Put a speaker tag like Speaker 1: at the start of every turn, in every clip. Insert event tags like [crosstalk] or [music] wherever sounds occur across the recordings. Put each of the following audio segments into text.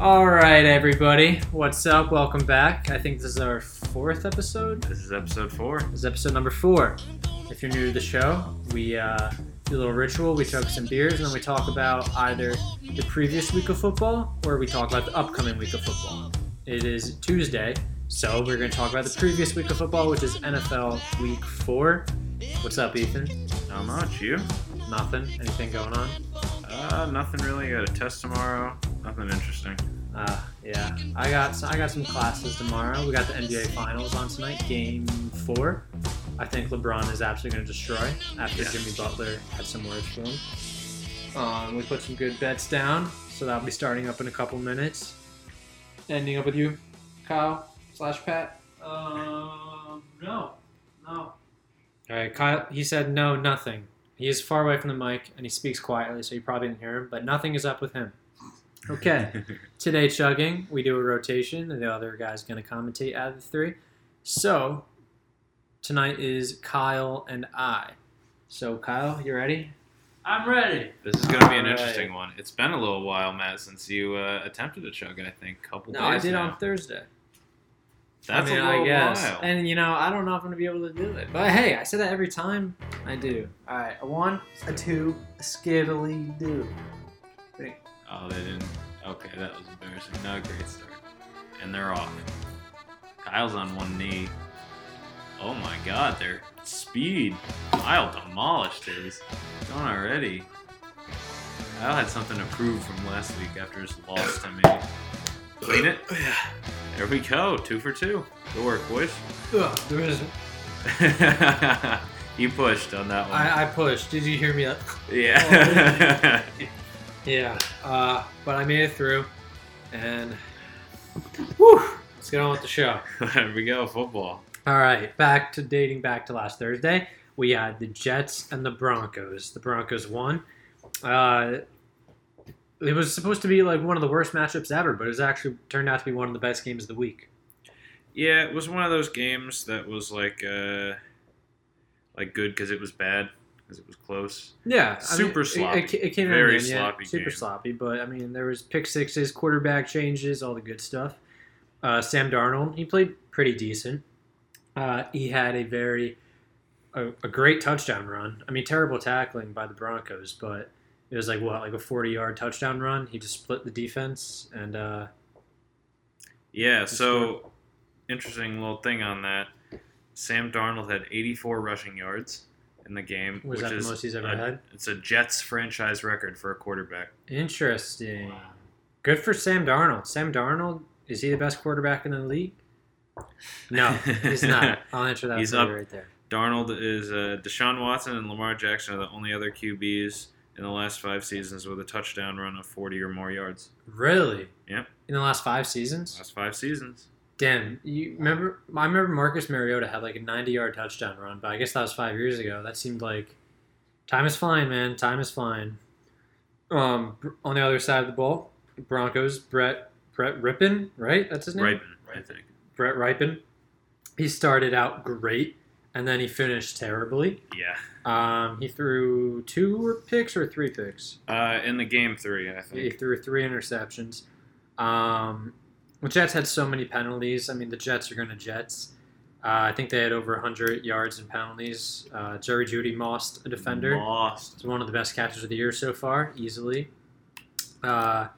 Speaker 1: All right, everybody. What's up? Welcome back. I think this is our fourth episode.
Speaker 2: This is episode four.
Speaker 1: This is episode number four. If you're new to the show, we uh, do a little ritual. We chug some beers and then we talk about either the previous week of football or we talk about the upcoming week of football. It is Tuesday, so we're going to talk about the previous week of football, which is NFL Week Four. What's up, Ethan?
Speaker 2: Not much. You?
Speaker 1: Nothing. Anything going on?
Speaker 2: Uh, nothing really. Got a test tomorrow. Nothing interesting.
Speaker 1: Uh, yeah, I got I got some classes tomorrow. We got the NBA Finals on tonight, Game Four. I think LeBron is absolutely going to destroy after
Speaker 2: Yeah.
Speaker 1: Jimmy Butler had some words for him. Um, we put some good bets down, so that'll be starting up in a couple minutes. Ending up with you, Kyle slash Pat. Um, no, no. All right, Kyle. He said no, nothing. He is far away from the mic and he speaks quietly, so you probably didn't hear him. But nothing is up with him. Okay. [laughs] Today, chugging, we do a rotation, the other guy's going to commentate out of the three. So, tonight is Kyle and I. So, Kyle, you ready? I'm ready.
Speaker 2: this is gonna be an
Speaker 1: Alright.
Speaker 2: interesting one. It's been a little while, Matt, since you uh, attempted a chug. I think a couple
Speaker 1: No,
Speaker 2: days
Speaker 1: I did
Speaker 2: now.
Speaker 1: on Thursday.
Speaker 2: That's
Speaker 1: I mean,
Speaker 2: a little
Speaker 1: I guess.
Speaker 2: while.
Speaker 1: And, you know, I don't know if I'm going to be able to do it. But hey, I say that every time I do. All right, a one, a two, a skiddly do.
Speaker 2: Oh, they didn't. Okay, that was embarrassing. Not a great start. And they're off. Kyle's on one knee. Oh my God, their speed. Kyle demolished his. Going already. Kyle had something to prove from last week after his loss to me. Clean it. Oh, yeah. There we go. Two for two. Good work, boys.
Speaker 1: Ugh, there isn't. [laughs]
Speaker 2: you pushed on that one.
Speaker 1: I, I pushed. Did you hear me?
Speaker 2: yeah.
Speaker 1: Oh, [laughs] Yeah, uh, but I made it through, and whew, let's get on with the show. [laughs]
Speaker 2: Here we go. Football.
Speaker 1: All right, back to dating back to last Thursday. We had the Jets and the Broncos. The Broncos won. Uh, it was supposed to be like one of the worst matchups ever, but it was actually turned out to be one of the best games of the week.
Speaker 2: Yeah, it was one of those games that was like, uh, like good because it was bad because it was close.
Speaker 1: Yeah, I
Speaker 2: Super
Speaker 1: mean,
Speaker 2: sloppy.
Speaker 1: It, it came
Speaker 2: Very
Speaker 1: in, yeah,
Speaker 2: sloppy
Speaker 1: super
Speaker 2: game.
Speaker 1: sloppy. But I mean, there was pick sixes, quarterback changes, all the good stuff. Uh, Sam Darnold, he played pretty decent. Uh, he had a very a, a great touchdown run. I mean, terrible tackling by the Broncos, but it was like what, like a forty-yard touchdown run. He just split the defense, and uh,
Speaker 2: Yeah. So interesting little thing on that. Sam Darnold had 84 rushing yards in the game,
Speaker 1: was
Speaker 2: which
Speaker 1: that
Speaker 2: is
Speaker 1: the most he's ever
Speaker 2: a-
Speaker 1: had?
Speaker 2: it's a Jets franchise record for a quarterback.
Speaker 1: Interesting. Good for Sam Darnold. Sam Darnold is he the best quarterback in the league? No, he's not. [laughs] I'll answer that
Speaker 2: He's
Speaker 1: for you
Speaker 2: up-
Speaker 1: right there.
Speaker 2: Darnold is uh, Deshaun Watson and Lamar Jackson are the only other QBs in the last five seasons with a touchdown run of 40 or more yards.
Speaker 1: Really?
Speaker 2: Yep.
Speaker 1: In the last five seasons?
Speaker 2: Last five seasons.
Speaker 1: Damn. You remember? I remember Marcus Mariota had like a 90-yard touchdown run, but I guess that was five years ago. That seemed like time is flying, man. Time is flying. Um, on the other side of the ball, Broncos. Brett Brett Rypien, right? That's his name.
Speaker 2: Right, I think.
Speaker 1: Brett Rypien. He started out great, and then he finished terribly.
Speaker 2: Yeah.
Speaker 1: Um, he threw two picks or three picks.
Speaker 2: Uh, in the game three, I think.
Speaker 1: He threw three interceptions. Um, the Jets had so many penalties. I mean, the Jets are going to Jets. Uh, I think they had over 100 yards in penalties. Uh, Jerry Jeudy mossed a defender.
Speaker 2: Lost.
Speaker 1: It's one of the best catches of the year so far, easily. Uh,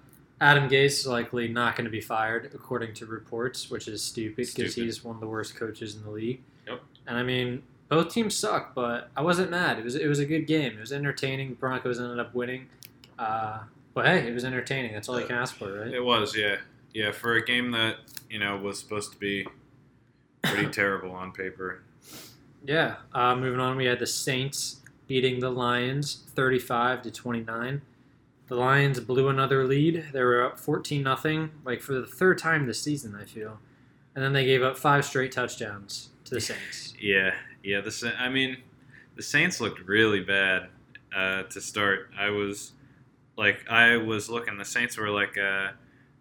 Speaker 1: Adam Gase is likely not going to be fired, according to reports, which is stupid because he's one of the worst coaches in the league.
Speaker 2: Yep.
Speaker 1: And I mean, both teams suck, but I wasn't mad. It was it was a good game. It was entertaining. Broncos ended up winning. Uh, but hey, it was entertaining. That's all you can ask for, right?
Speaker 2: It was, yeah. Yeah, for a game that, you know, was supposed to be pretty [coughs] terrible on paper.
Speaker 1: Yeah. Uh, moving on, we had the Saints beating the Lions 35 to 29. The Lions blew another lead. They were up 14 nothing, like for the third time this season, I feel. And then they gave up five straight touchdowns to the Saints. [laughs]
Speaker 2: Yeah, yeah. The I mean, the Saints looked really bad uh, to start. I was like, I was looking. The Saints were like, uh,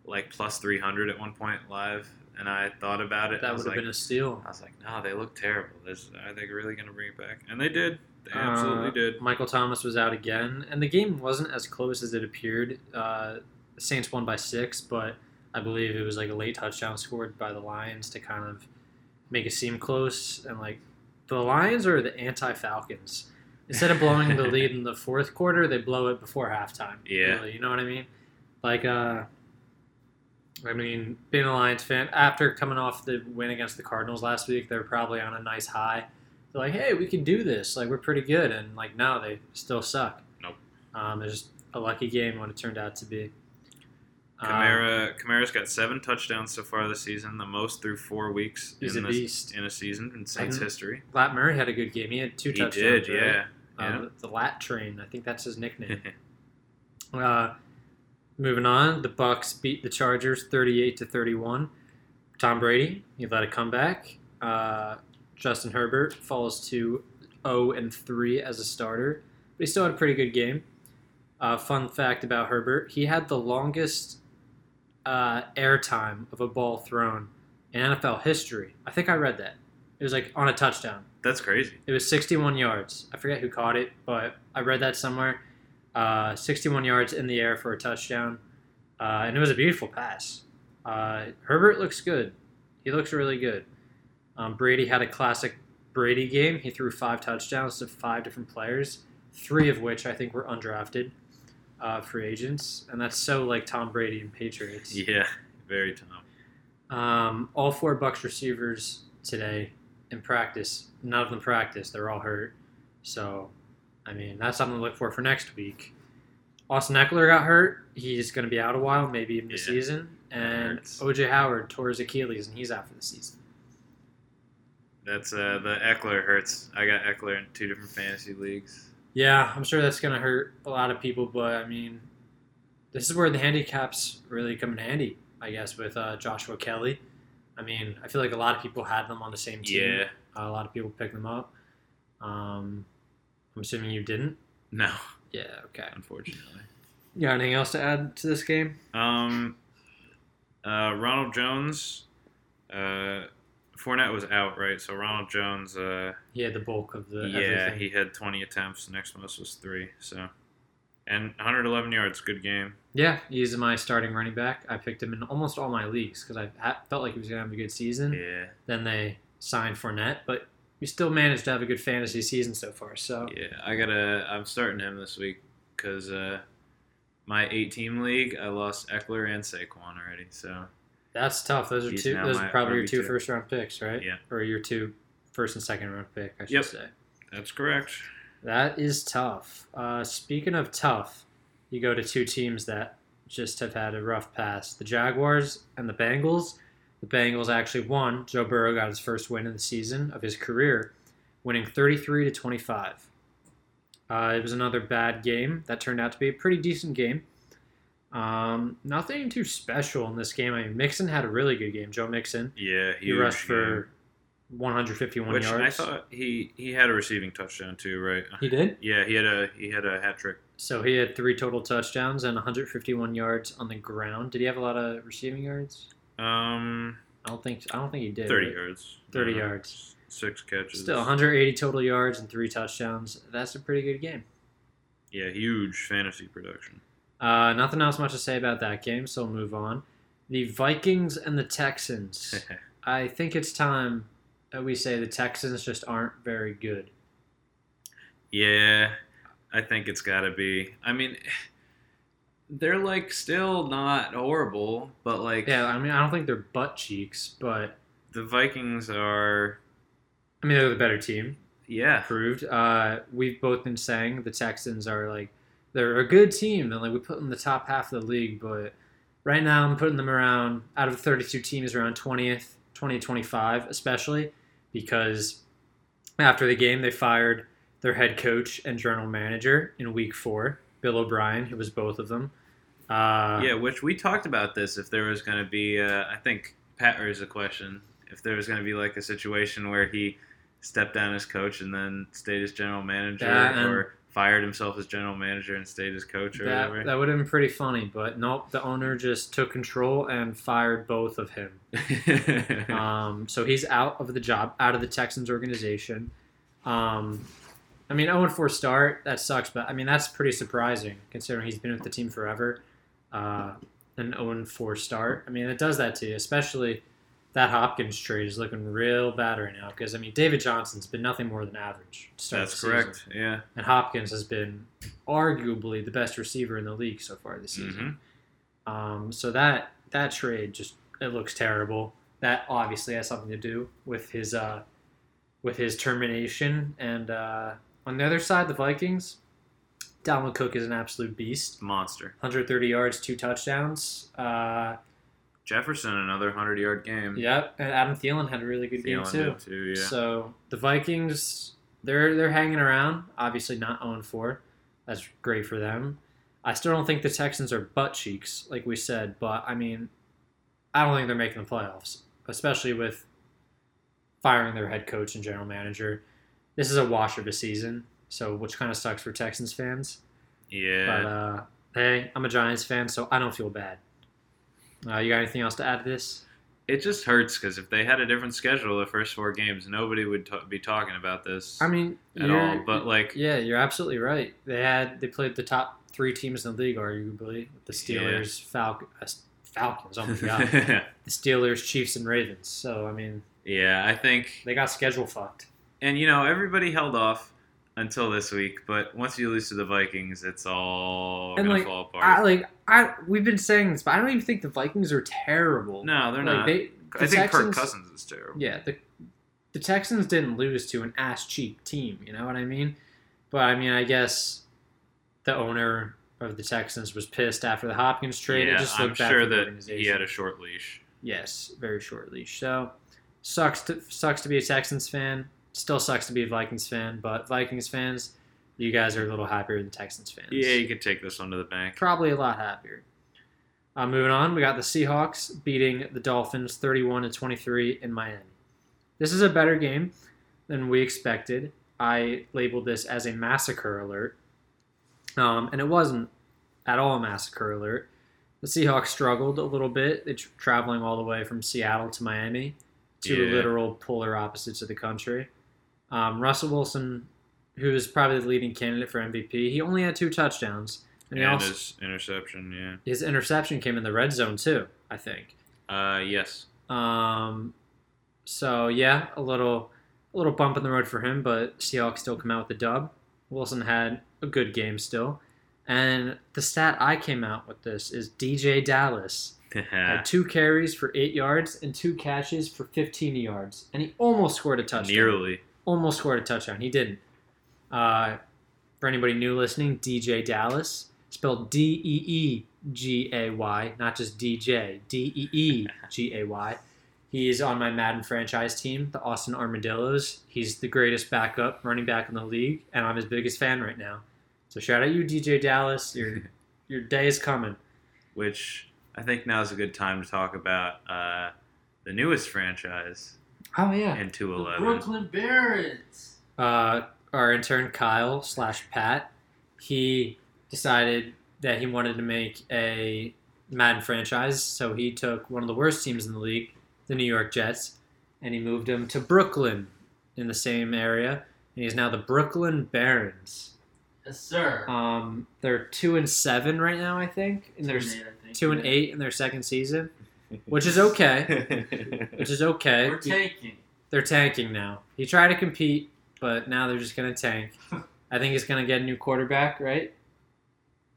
Speaker 2: like plus three hundred at one point live, and I thought about it.
Speaker 1: That would have
Speaker 2: like,
Speaker 1: been a steal.
Speaker 2: I was like, no, they look terrible. This, are they really going to bring it back? And they did. They absolutely
Speaker 1: Uh,
Speaker 2: did.
Speaker 1: Michael Thomas was out again, and the game wasn't as close as it appeared. Uh, Saints won by six, but I believe it was like a late touchdown scored by the Lions to kind of make it seem close. And like the Lions are the anti Falcons. Instead of blowing the [laughs] lead in the fourth quarter, they blow it before halftime.
Speaker 2: Yeah.
Speaker 1: Really, you know what I mean? Like, uh, I mean, being a Lions fan, after coming off the win against the Cardinals last week, they're probably on a nice high. They're like, hey, we can do this. Like, we're pretty good. And, like, no, they still suck.
Speaker 2: Nope.
Speaker 1: Um, it's just a lucky game what it turned out to be. Um,
Speaker 2: Kamara Kamara's got seven touchdowns so far this season, the most through four weeks
Speaker 1: He's
Speaker 2: in
Speaker 1: a
Speaker 2: this, in a season in Saints history.
Speaker 1: Lat Murray had a good game. He had two
Speaker 2: He
Speaker 1: touchdowns.
Speaker 2: He did,
Speaker 1: right?
Speaker 2: yeah.
Speaker 1: Um,
Speaker 2: Yeah.
Speaker 1: the Lat Train, I think that's his nickname. [laughs] Uh, moving on, the Bucks beat the Chargers 38 to 31. Tom Brady, he led a comeback. Uh, Justin Herbert falls to 0 and 3 as a starter, but he still had a pretty good game. Uh, fun fact about Herbert: he had the longest uh, air time of a ball thrown in NFL history. I think I read that. It was like on a touchdown.
Speaker 2: That's crazy.
Speaker 1: It was 61 yards. I forget who caught it, but I read that somewhere. Uh, 61 yards in the air for a touchdown, uh, and it was a beautiful pass. Uh, Herbert looks good. He looks really good. Um, Brady had a classic Brady game. He threw five touchdowns to five different players, three of which I think were undrafted uh, free agents, and that's so like Tom Brady and Patriots. [laughs]
Speaker 2: Yeah, very Tom.
Speaker 1: Um, all four Bucks receivers today in practice. None of them practice. They're all hurt. So, I mean, that's something to look for for next week. Austin Ekeler got hurt. He's going to be out a while, maybe even the
Speaker 2: Yeah.
Speaker 1: season. And. OJ Howard tore his Achilles, and he's out for the season.
Speaker 2: That's uh, the Ekeler hurts. I got Ekeler in two different fantasy leagues.
Speaker 1: Yeah, I'm sure that's going to hurt a lot of people, but I mean, this is where the handicaps really come in handy, I guess, with uh, Joshua Kelley. I mean, I feel like a lot of people had them on the same team.
Speaker 2: Yeah.
Speaker 1: Uh, a lot of people picked them up. Um, I'm assuming you didn't.
Speaker 2: No,
Speaker 1: Yeah. Okay.
Speaker 2: unfortunately.
Speaker 1: You got anything else to add to this game?
Speaker 2: Um, uh, Ronald Jones, uh, Fournette was out, right? So Ronald Jones, uh,
Speaker 1: He had the bulk of the
Speaker 2: yeah,
Speaker 1: everything.
Speaker 2: he had 20 attempts. Next most was three. So, and 111 yards, good game.
Speaker 1: yeah, he's my starting running back. I picked him in almost all my leagues because I ha- felt like he was gonna have a good season.
Speaker 2: Yeah,
Speaker 1: Then they signed Fournette, but we still managed to have a good fantasy season so far. So
Speaker 2: yeah. I gotta. I'm starting him this week because uh, my eight-team league, I lost Ekeler and Saquon already. So
Speaker 1: that's tough. Those are
Speaker 2: He's
Speaker 1: two. Those are probably your two
Speaker 2: RB2.
Speaker 1: first round picks, right?
Speaker 2: Yeah.
Speaker 1: Or your two first and second round pick, I should
Speaker 2: Yep.
Speaker 1: say.
Speaker 2: that's correct.
Speaker 1: That is tough. Uh, speaking of tough, you go to two teams that just have had a rough pass the Jaguars and the Bengals. The Bengals actually won. Joe Burrow got his first win of the season of his career, winning 33 to 25. Uh, it was another bad game that turned out to be a pretty decent game. Um, nothing too special in this game. I mean, Mixon had a really good game. Joe Mixon.
Speaker 2: Yeah,
Speaker 1: He rushed
Speaker 2: game.
Speaker 1: for 151
Speaker 2: which
Speaker 1: yards.
Speaker 2: I thought he he had a receiving touchdown too, right?
Speaker 1: he did.
Speaker 2: Yeah, he had a he had a hat trick.
Speaker 1: So he had three total touchdowns and 151 yards on the ground. Did he have a lot of receiving yards?
Speaker 2: Um,
Speaker 1: I don't think. I don't think he did.
Speaker 2: thirty yards.
Speaker 1: 30
Speaker 2: Uh,
Speaker 1: yards.
Speaker 2: Six catches.
Speaker 1: Still 180 total yards and three touchdowns. That's a pretty good game.
Speaker 2: Yeah, huge fantasy production.
Speaker 1: Uh, nothing else much to say about that game, so we'll move on. The Vikings and the Texans. [laughs] I think it's time that we say the Texans just aren't very good.
Speaker 2: yeah, I think it's got to be. I mean, they're like still not horrible, but like
Speaker 1: Yeah, I mean, I don't think they're butt cheeks, but
Speaker 2: the Vikings are.
Speaker 1: I mean, they're the better team.
Speaker 2: Yeah,
Speaker 1: proved. Uh, we've both been saying the Texans are like they're a good team and like we put them in the top half of the league, but right now I'm putting them around out of 32 teams around 20th, 20 25, especially because after the game they fired their head coach and general manager in week four, Bill O'Brien, who was both of them. Uh,
Speaker 2: yeah. Which we talked about this. If there was going to be, uh, I think Pat raised a question. If there was going to be like a situation where he stepped down as coach and then stayed as general manager, or fired himself as general manager and stayed as coach, or
Speaker 1: That,
Speaker 2: whatever.
Speaker 1: that would have been pretty funny, but nope, the owner just took control and fired both of him. [laughs] Um, so he's out of the job, out of the Texans organization. Um, I mean, 0 4 start, that sucks, but I mean, that's pretty surprising considering he's been with the team forever. Uh, an 0 4 start. I mean, it does that to you, especially that Hopkins trade is looking real bad right now because, I mean, David Johnson's been nothing more than average.
Speaker 2: That's correct.
Speaker 1: season.
Speaker 2: Yeah.
Speaker 1: And Hopkins has been arguably the best receiver in the league so far this season.
Speaker 2: Mhm.
Speaker 1: Um, so that that trade just it looks terrible. That obviously has something to do with his uh, with his termination. And uh, on the other side, the Vikings, Dalvin Cook is an absolute beast.
Speaker 2: Monster.
Speaker 1: 130 yards, two touchdowns. Uh,
Speaker 2: Jefferson, another hundred yard game.
Speaker 1: yep, and Adam Thielen had a really good game too.
Speaker 2: too. Yeah.
Speaker 1: So the Vikings, they're they're hanging around. Obviously not 0 4. That's great for them. I still don't think the Texans are butt cheeks, like we said, but I mean, I don't think they're making the playoffs, especially with firing their head coach and general manager. This is a wash of a season, so which kind of sucks for Texans fans.
Speaker 2: yeah.
Speaker 1: But uh, hey, I'm a Giants fan, so I don't feel bad. Uh, you got anything else to add to this?
Speaker 2: it just hurts because if they had a different schedule the first four games, nobody would ta be talking about this
Speaker 1: I mean,
Speaker 2: at all. But like,
Speaker 1: Yeah, you're absolutely right. They had they played the top three teams in the league, arguably with the
Speaker 2: Yeah.
Speaker 1: Steelers, Falcon, uh, Falcons. Oh my [laughs] god, the Steelers, Chiefs, and Ravens. So I mean,
Speaker 2: yeah, I think,
Speaker 1: they got schedule fucked.
Speaker 2: and you know, everybody held off until this week, but once you lose to the Vikings, it's all
Speaker 1: And,
Speaker 2: gonna
Speaker 1: like,
Speaker 2: fall apart.
Speaker 1: I like I we've been saying this, but I don't even think the Vikings are terrible.
Speaker 2: no, they're
Speaker 1: like,
Speaker 2: not.
Speaker 1: They, the
Speaker 2: I think
Speaker 1: Texans,
Speaker 2: Kirk Cousins is terrible.
Speaker 1: Yeah, the the Texans didn't lose to an ass cheap team. You know what I mean? But I mean, I guess the owner of the Texans was pissed after the Hopkins trade. it
Speaker 2: yeah,
Speaker 1: just
Speaker 2: I'm
Speaker 1: bad
Speaker 2: sure that he had a short leash.
Speaker 1: Yes, very short leash. So sucks to sucks to be a Texans fan. Still sucks to be a Vikings fan, but Vikings fans, you guys are a little happier than Texans fans.
Speaker 2: Yeah, you could take this one to the bank.
Speaker 1: probably a lot happier. Uh, moving on, we got the Seahawks beating the Dolphins 31 to 23 in Miami. This is a better game than we expected. I labeled this as a massacre alert, um, and it wasn't at all a massacre alert. The Seahawks struggled a little bit. They're traveling all the way from Seattle to Miami, two
Speaker 2: Yeah.
Speaker 1: literal polar opposites of the country. Um, Russell Wilson, who is probably the leading candidate for MVP, he only had two touchdowns. And
Speaker 2: And
Speaker 1: also,
Speaker 2: his interception, yeah.
Speaker 1: his interception came in the red zone too, I think.
Speaker 2: Uh, yes.
Speaker 1: Um, so yeah, a little, a little bump in the road for him, but Seahawks still come out with the dub. Wilson had a good game still, and the stat I came out with this is DeeJay Dallas [laughs] had two carries for eight yards and two catches for 15 yards, and he almost scored a touchdown.
Speaker 2: Nearly.
Speaker 1: Almost scored a touchdown. He didn't. Uh, for anybody new listening, DeeJay Dallas, spelled D E E G A Y, not just DJ, D E E G A Y. He's on my Madden franchise team, the Austin Armadillos. He's the greatest backup running back in the league, and I'm his biggest fan right now. So shout out you, DeeJay Dallas. Your [laughs] your day is coming.
Speaker 2: Which I think now is a good time to talk about uh, the newest franchise
Speaker 1: Oh yeah.
Speaker 2: in
Speaker 3: The
Speaker 2: 211.
Speaker 3: Brooklyn Barons.
Speaker 1: uh, our intern Kyle slash Pat, he decided that he wanted to make a Madden franchise, so he took one of the worst teams in the league, the New York Jets, and he moved them to Brooklyn in the same area, and he's now the Brooklyn Barons.
Speaker 3: Yes, sir.
Speaker 1: Um, they're two and seven right now, I think, and
Speaker 3: Two
Speaker 1: there's
Speaker 3: and eight, I think.
Speaker 1: two and eight in their second season, which is okay. [laughs] Which is okay.
Speaker 3: We're tanking.
Speaker 1: They're tanking now. He tried to compete, but now they're just gonna tank. I think he's gonna get a new quarterback, right?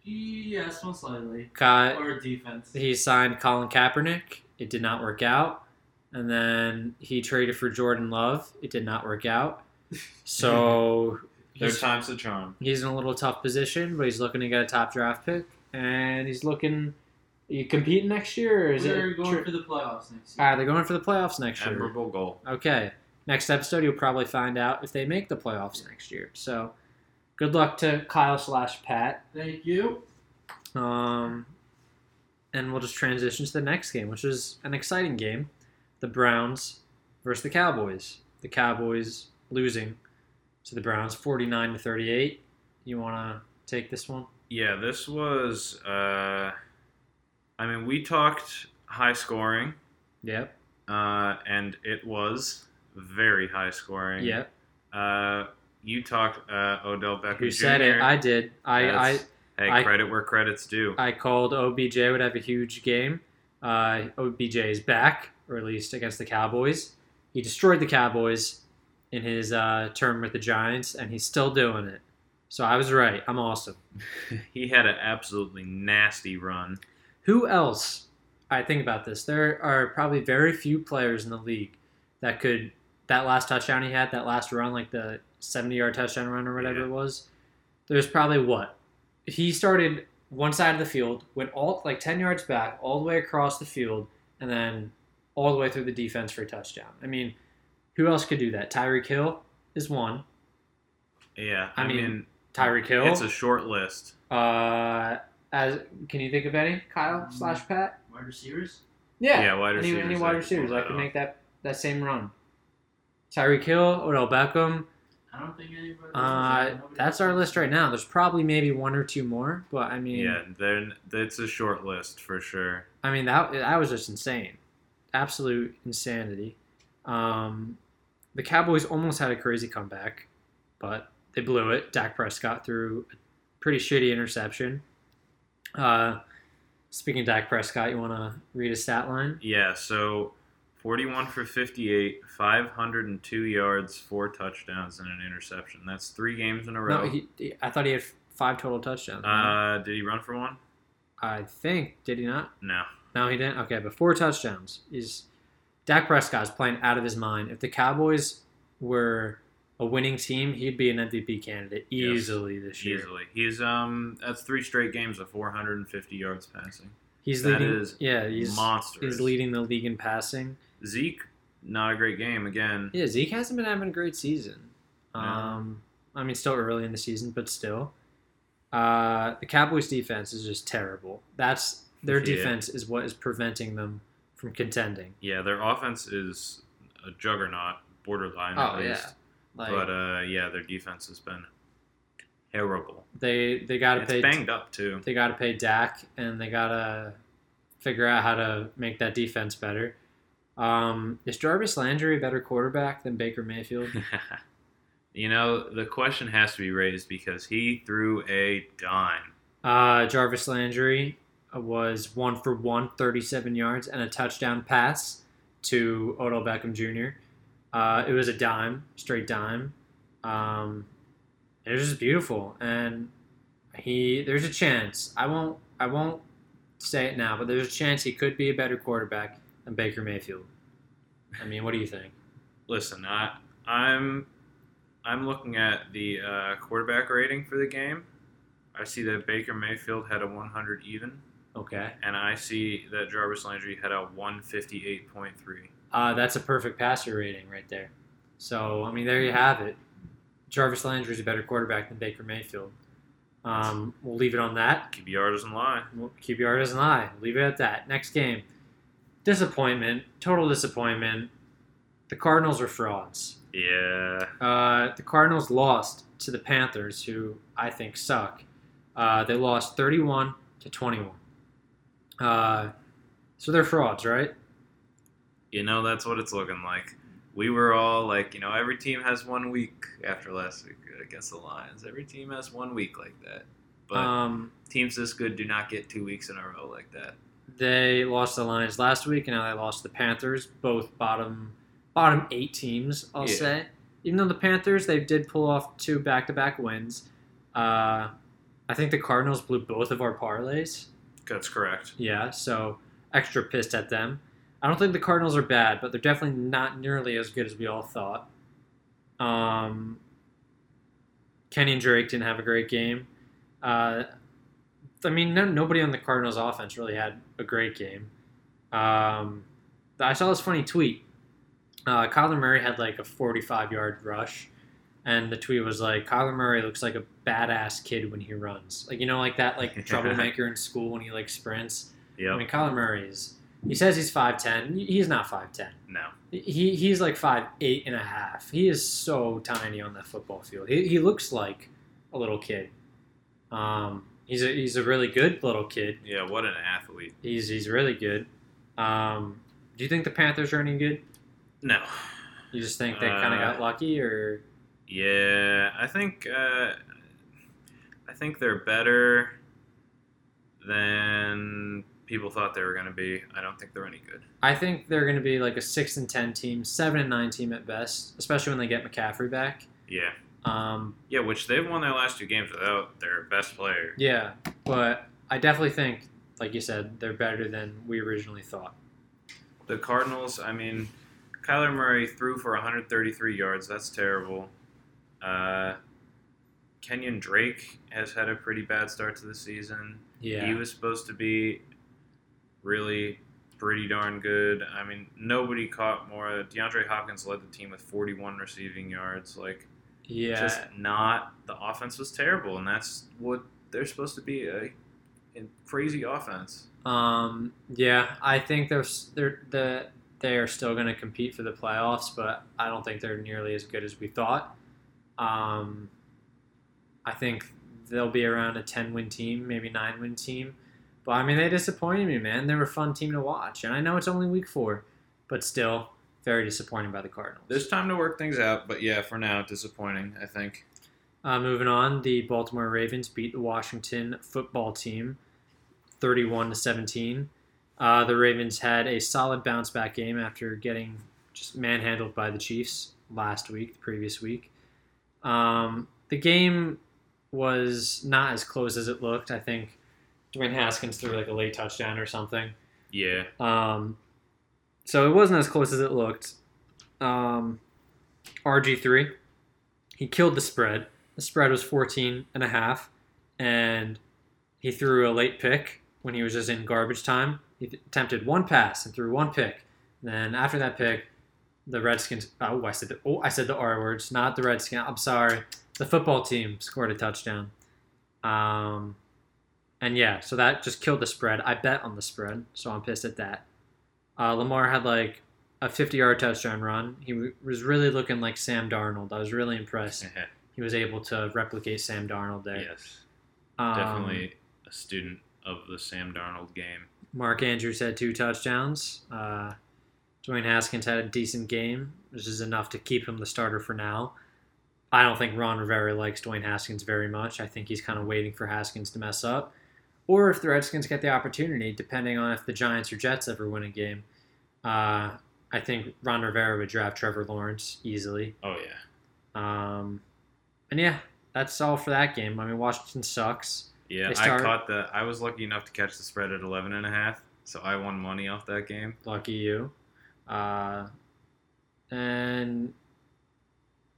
Speaker 3: Yes, most likely.
Speaker 1: Kai,
Speaker 3: Or defense.
Speaker 1: he signed Colin Kaepernick. It did not work out, and then he traded for Jordan Love. It did not work out. [laughs] So
Speaker 2: there's
Speaker 1: he's,
Speaker 2: time's the charm.
Speaker 1: he's in a little tough position, but he's looking to get a top draft pick, and he's looking. You competing next year, or is
Speaker 3: We're
Speaker 1: it?
Speaker 3: going
Speaker 1: tr-
Speaker 3: for the playoffs next year.
Speaker 1: Ah, they're going for the playoffs next year.
Speaker 2: Admirable goal.
Speaker 1: Okay. Next episode, you'll probably find out if they make the playoffs next year. So, good luck to Kyle slash Pat.
Speaker 3: Thank you.
Speaker 1: Um, and we'll just transition to the next game, which is an exciting game: the Browns versus the Cowboys. The Cowboys losing to the Browns, forty-nine to thirty-eight. You want to take this one?
Speaker 2: Yeah, this was. Uh, I mean, we talked high scoring,
Speaker 1: Yep.
Speaker 2: uh, and it was very high scoring.
Speaker 1: Yep.
Speaker 2: Uh, you talked uh, Odell Beckham
Speaker 1: Who
Speaker 2: Jr.
Speaker 1: said it? I did. I. I
Speaker 2: Hey,
Speaker 1: I-
Speaker 2: credit where credit's due.
Speaker 1: I called OBJ would have a huge game. Uh, OBJ is back, or at least against the Cowboys. He destroyed the Cowboys in his uh, term with the Giants, and he's still doing it. So I was right. I'm awesome. [laughs]
Speaker 2: he had an absolutely nasty run.
Speaker 1: Who else? I think about this. There are probably very few players in the league that could that last touchdown he had, that last run, like the 70 yard touchdown run or whatever
Speaker 2: Yeah.
Speaker 1: it was. There's probably what he started one side of the field, went all like 10 yards back, all the way across the field, and then all the way through the defense for a touchdown. I mean, who else could do that? Tyreek Hill is one.
Speaker 2: Yeah,
Speaker 1: I
Speaker 2: I,
Speaker 1: mean,
Speaker 2: mean,
Speaker 1: Tyreek Hill.
Speaker 2: it's a short list.
Speaker 1: uh, as can you think of any? Kyle slash Pat.
Speaker 3: Wide receivers?
Speaker 2: Yeah, yeah, wide
Speaker 1: any,
Speaker 2: receivers.
Speaker 1: any wide receivers
Speaker 2: pull
Speaker 1: that
Speaker 2: that
Speaker 1: can make that that same run. Tyreek Hill, Odell Beckham.
Speaker 3: I don't think anybody.
Speaker 1: Uh,
Speaker 3: nobody
Speaker 1: that's our list right now. There's probably maybe one or two more, but I mean,
Speaker 2: Yeah, then it's a short list for sure.
Speaker 1: I mean that that was just insane, absolute insanity. Um, the Cowboys almost had a crazy comeback, but they blew it. Dak Prescott threw a pretty shitty interception. Uh, speaking of Dak Prescott, you want to read a stat line?
Speaker 2: Yeah, so 41 for 58, 502 yards, four touchdowns, and an interception. That's three games in a row.
Speaker 1: No, he, he- I thought he had five total touchdowns.
Speaker 2: uh, did he run for one?
Speaker 1: I think did he not?
Speaker 2: No.
Speaker 1: No, he didn't. Okay, but four touchdowns. Is Dak Prescott's playing out of his mind. If the Cowboys were a winning team, he'd be an MVP candidate
Speaker 2: Yes,
Speaker 1: easily this year.
Speaker 2: Easily. He's um that's three straight games of 450 yards passing.
Speaker 1: He's
Speaker 2: That
Speaker 1: leading.
Speaker 2: is
Speaker 1: yeah, he's
Speaker 2: Monstrous.
Speaker 1: he's leading the league in passing.
Speaker 2: Zeke, not a great game again.
Speaker 1: Yeah, Zeke hasn't been having a great season. Um, I mean, still early in the season, but still. Uh, the Cowboys' defense is just terrible. That's their
Speaker 2: Yeah.
Speaker 1: defense is what is preventing them from contending.
Speaker 2: Yeah, their offense is a juggernaut, borderline at
Speaker 1: Oh yeah,
Speaker 2: least.
Speaker 1: Like
Speaker 2: but uh, yeah, their defense has been terrible.
Speaker 1: they they got to pay
Speaker 2: banged up too.
Speaker 1: they got to pay Dak and they got to figure out how to make that defense better. Um, is Jarvis Landry a better quarterback than Baker Mayfield? [laughs]
Speaker 2: you know, the question has to be raised because he threw a dime.
Speaker 1: Uh, Jarvis Landry was one for one, 37 yards and a touchdown pass to Odell Beckham Jr. Uh, it was a dime, straight dime. Um, it was just beautiful, and he there's a chance. I won't I won't say it now, but there's a chance he could be a better quarterback than Baker Mayfield. I mean, what do you think?
Speaker 2: Listen, I, I'm I'm looking at the uh, quarterback rating for the game. I see that Baker Mayfield had a 100 even,
Speaker 1: Okay,
Speaker 2: and I see that Jarvis Landry had a 158.3.
Speaker 1: uh, that's a perfect passer rating right there. So I mean, there you have it. Jarvis Landry is a better quarterback than Baker Mayfield. Um, we'll leave it on that.
Speaker 2: QBR doesn't lie.
Speaker 1: Your doesn't lie. Leave it at that. Next game. Disappointment. Total disappointment. The Cardinals are frauds.
Speaker 2: Yeah.
Speaker 1: Uh, the Cardinals lost to the Panthers, who I think suck. Uh, they lost 31 to 21. Uh, so they're frauds, right?
Speaker 2: You know, that's what it's looking like. We were all like, you know, every team has one week after last week against the Lions. Every team has one week like that. But
Speaker 1: um,
Speaker 2: teams this good do not get two weeks in a row like that.
Speaker 1: they lost the Lions last week, and now they lost the Panthers. Both bottom bottom eight teams, I'll
Speaker 2: Yeah.
Speaker 1: say. Even though the Panthers, they did pull off two back to back wins. Uh, I think the Cardinals blew both of our parlays.
Speaker 2: That's correct.
Speaker 1: Yeah, so extra pissed at them. I don't think the Cardinals are bad, but they're definitely not nearly as good as we all thought. Um, Kenyan Drake didn't have a great game. Uh, I mean, no, nobody on the Cardinals offense really had a great game. Um, I saw this funny tweet. Uh, Kyler Murray had like a 45 yard rush, and the tweet was like, Kyler Murray looks like a badass kid when he runs. Like, you know, like that, like [laughs] troublemaker in school when he like sprints. Yeah.
Speaker 2: I
Speaker 1: mean, Kyler Murray is, he says he's 5'10. He's not 5'10.
Speaker 2: No.
Speaker 1: He, he's like five eight and a half. He is so tiny on that football field. He, he looks like a little kid. Um, he's a he's a really good little kid.
Speaker 2: Yeah, what an athlete.
Speaker 1: He's he's really good. Um, do you think the Panthers are any good?
Speaker 2: No.
Speaker 1: You just think they kind of
Speaker 2: Uh,
Speaker 1: got lucky, or
Speaker 2: Yeah, I think uh, I think they're better than people thought they were going to be. I don't think they're any good.
Speaker 1: I think they're going to be like a six and ten team, seven and nine team at best, especially when they get McCaffrey back.
Speaker 2: Yeah.
Speaker 1: Um,
Speaker 2: Yeah, which they've won their last two games without their best player.
Speaker 1: yeah, but I definitely think, like you said, they're better than we originally thought.
Speaker 2: The Cardinals, I mean, Kyler Murray threw for 133 yards. That's terrible. Uh, Kenyan Drake has had a pretty bad start to the season.
Speaker 1: Yeah,
Speaker 2: He was supposed to be really pretty darn good. I mean, nobody caught more. DeAndre Hopkins led the team with 41 receiving yards. Like,
Speaker 1: yeah.
Speaker 2: just not. The offense was terrible, and that's what they're supposed to be a, a crazy offense.
Speaker 1: Um, yeah, I think they're they're the they are still going to compete for the playoffs, but I don't think they're nearly as good as we thought. Um, I think they'll be around a ten win team, maybe nine win team. But I mean, they disappointed me, man. They were a fun team to watch, and I know it's only week four, but still very disappointing by the Cardinals.
Speaker 2: There's time to work things out, but yeah, for now, disappointing. I think.
Speaker 1: Uh, moving on, the Baltimore Ravens beat the Washington football team 31 to 17. Uh, the Ravens had a solid bounce back game after getting just manhandled by the Chiefs last week, the previous week. Um, the game was not as close as it looked. I think Dwayne Haskins threw like a late touchdown or something.
Speaker 2: Yeah.
Speaker 1: Um, so it wasn't as close as it looked. Um, RG3, he killed the spread. The spread was 14 and a half, and he threw a late pick when he was just in garbage time. He attempted one pass and threw one pick. then after that pick, the Redskins. Oh, I said the, oh, I said the R words, not the Redskins. I'm sorry. The football team scored a touchdown. Um, and yeah, so that just killed the spread. I bet on the spread, so I'm pissed at that. Uh, Lamar had like a 50 yard touchdown run. He w- was really looking like Sam Darnold. I was really impressed. [laughs] He was able to replicate Sam Darnold there.
Speaker 2: yes.
Speaker 1: Um,
Speaker 2: Definitely a student of the Sam Darnold game.
Speaker 1: Mark Andrews had two touchdowns. Uh, Dwayne Haskins had a decent game, which is enough to keep him the starter for now. I don't think Ron Rivera likes Dwayne Haskins very much. I think he's kind of waiting for Haskins to mess up. Or if the Redskins get the opportunity, depending on if the Giants or Jets ever win a game. Uh, I think Ron Rivera would draft Trevor Lawrence easily.
Speaker 2: Oh yeah.
Speaker 1: Um, and yeah, that's all for that game. I mean, Washington sucks.
Speaker 2: Yeah,
Speaker 1: start-
Speaker 2: I caught the. I was lucky enough to catch the spread at 11 and a half, so I won money off that game.
Speaker 1: Lucky you. Uh, and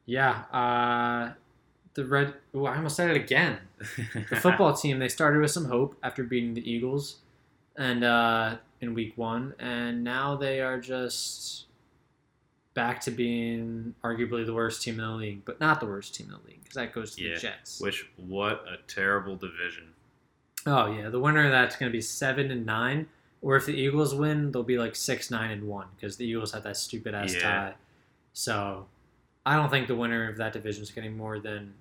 Speaker 1: yeah, uh, the red. Oh, I almost said it again. [laughs] The football team they started with some hope after beating the Eagles, and uh, in week one, and now they are just back to being arguably the worst team in the league, but not the worst team in the league because that goes to
Speaker 2: Yeah,
Speaker 1: the Jets.
Speaker 2: Which what a terrible division.
Speaker 1: Oh yeah, the winner of that's going to be seven and nine. Or if the Eagles win, they'll be like six, nine, and one because the Eagles had that stupid ass
Speaker 2: Yeah.
Speaker 1: tie. So I don't think the winner of that division is getting more than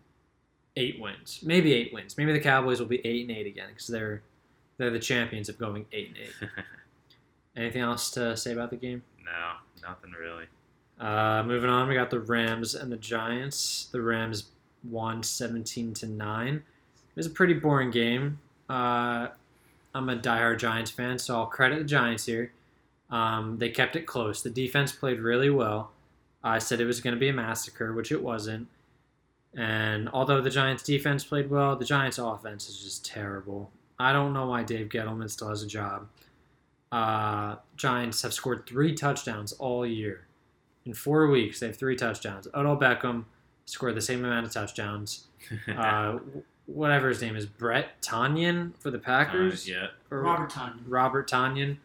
Speaker 1: eight wins. Maybe eight wins. Maybe the Cowboys will be eight and eight again because they're they're the champions of going eight and eight. [laughs] Anything else to say about the game?
Speaker 2: no, nothing really.
Speaker 1: Uh, moving on, we got the Rams and the Giants. The Rams won 17 to 9. It was a pretty boring game. Uh, I'm a diehard Giants fan, so I'll credit the Giants here. Um, they kept it close. The defense played really well. I said it was going to be a massacre, which it wasn't. And although the Giants' defense played well, the Giants' offense is just terrible. I don't know why Dave Gettleman still has a job. Uh, Giants have scored three touchdowns all year. In four weeks, they have three touchdowns. Odell Beckham scored the same amount of touchdowns. [laughs] Uh, whatever his name is, Brett Tonyan for the Packers.
Speaker 2: Uh, yeah.
Speaker 1: Or
Speaker 3: Robert Tonyan.
Speaker 1: Robert Tonyan.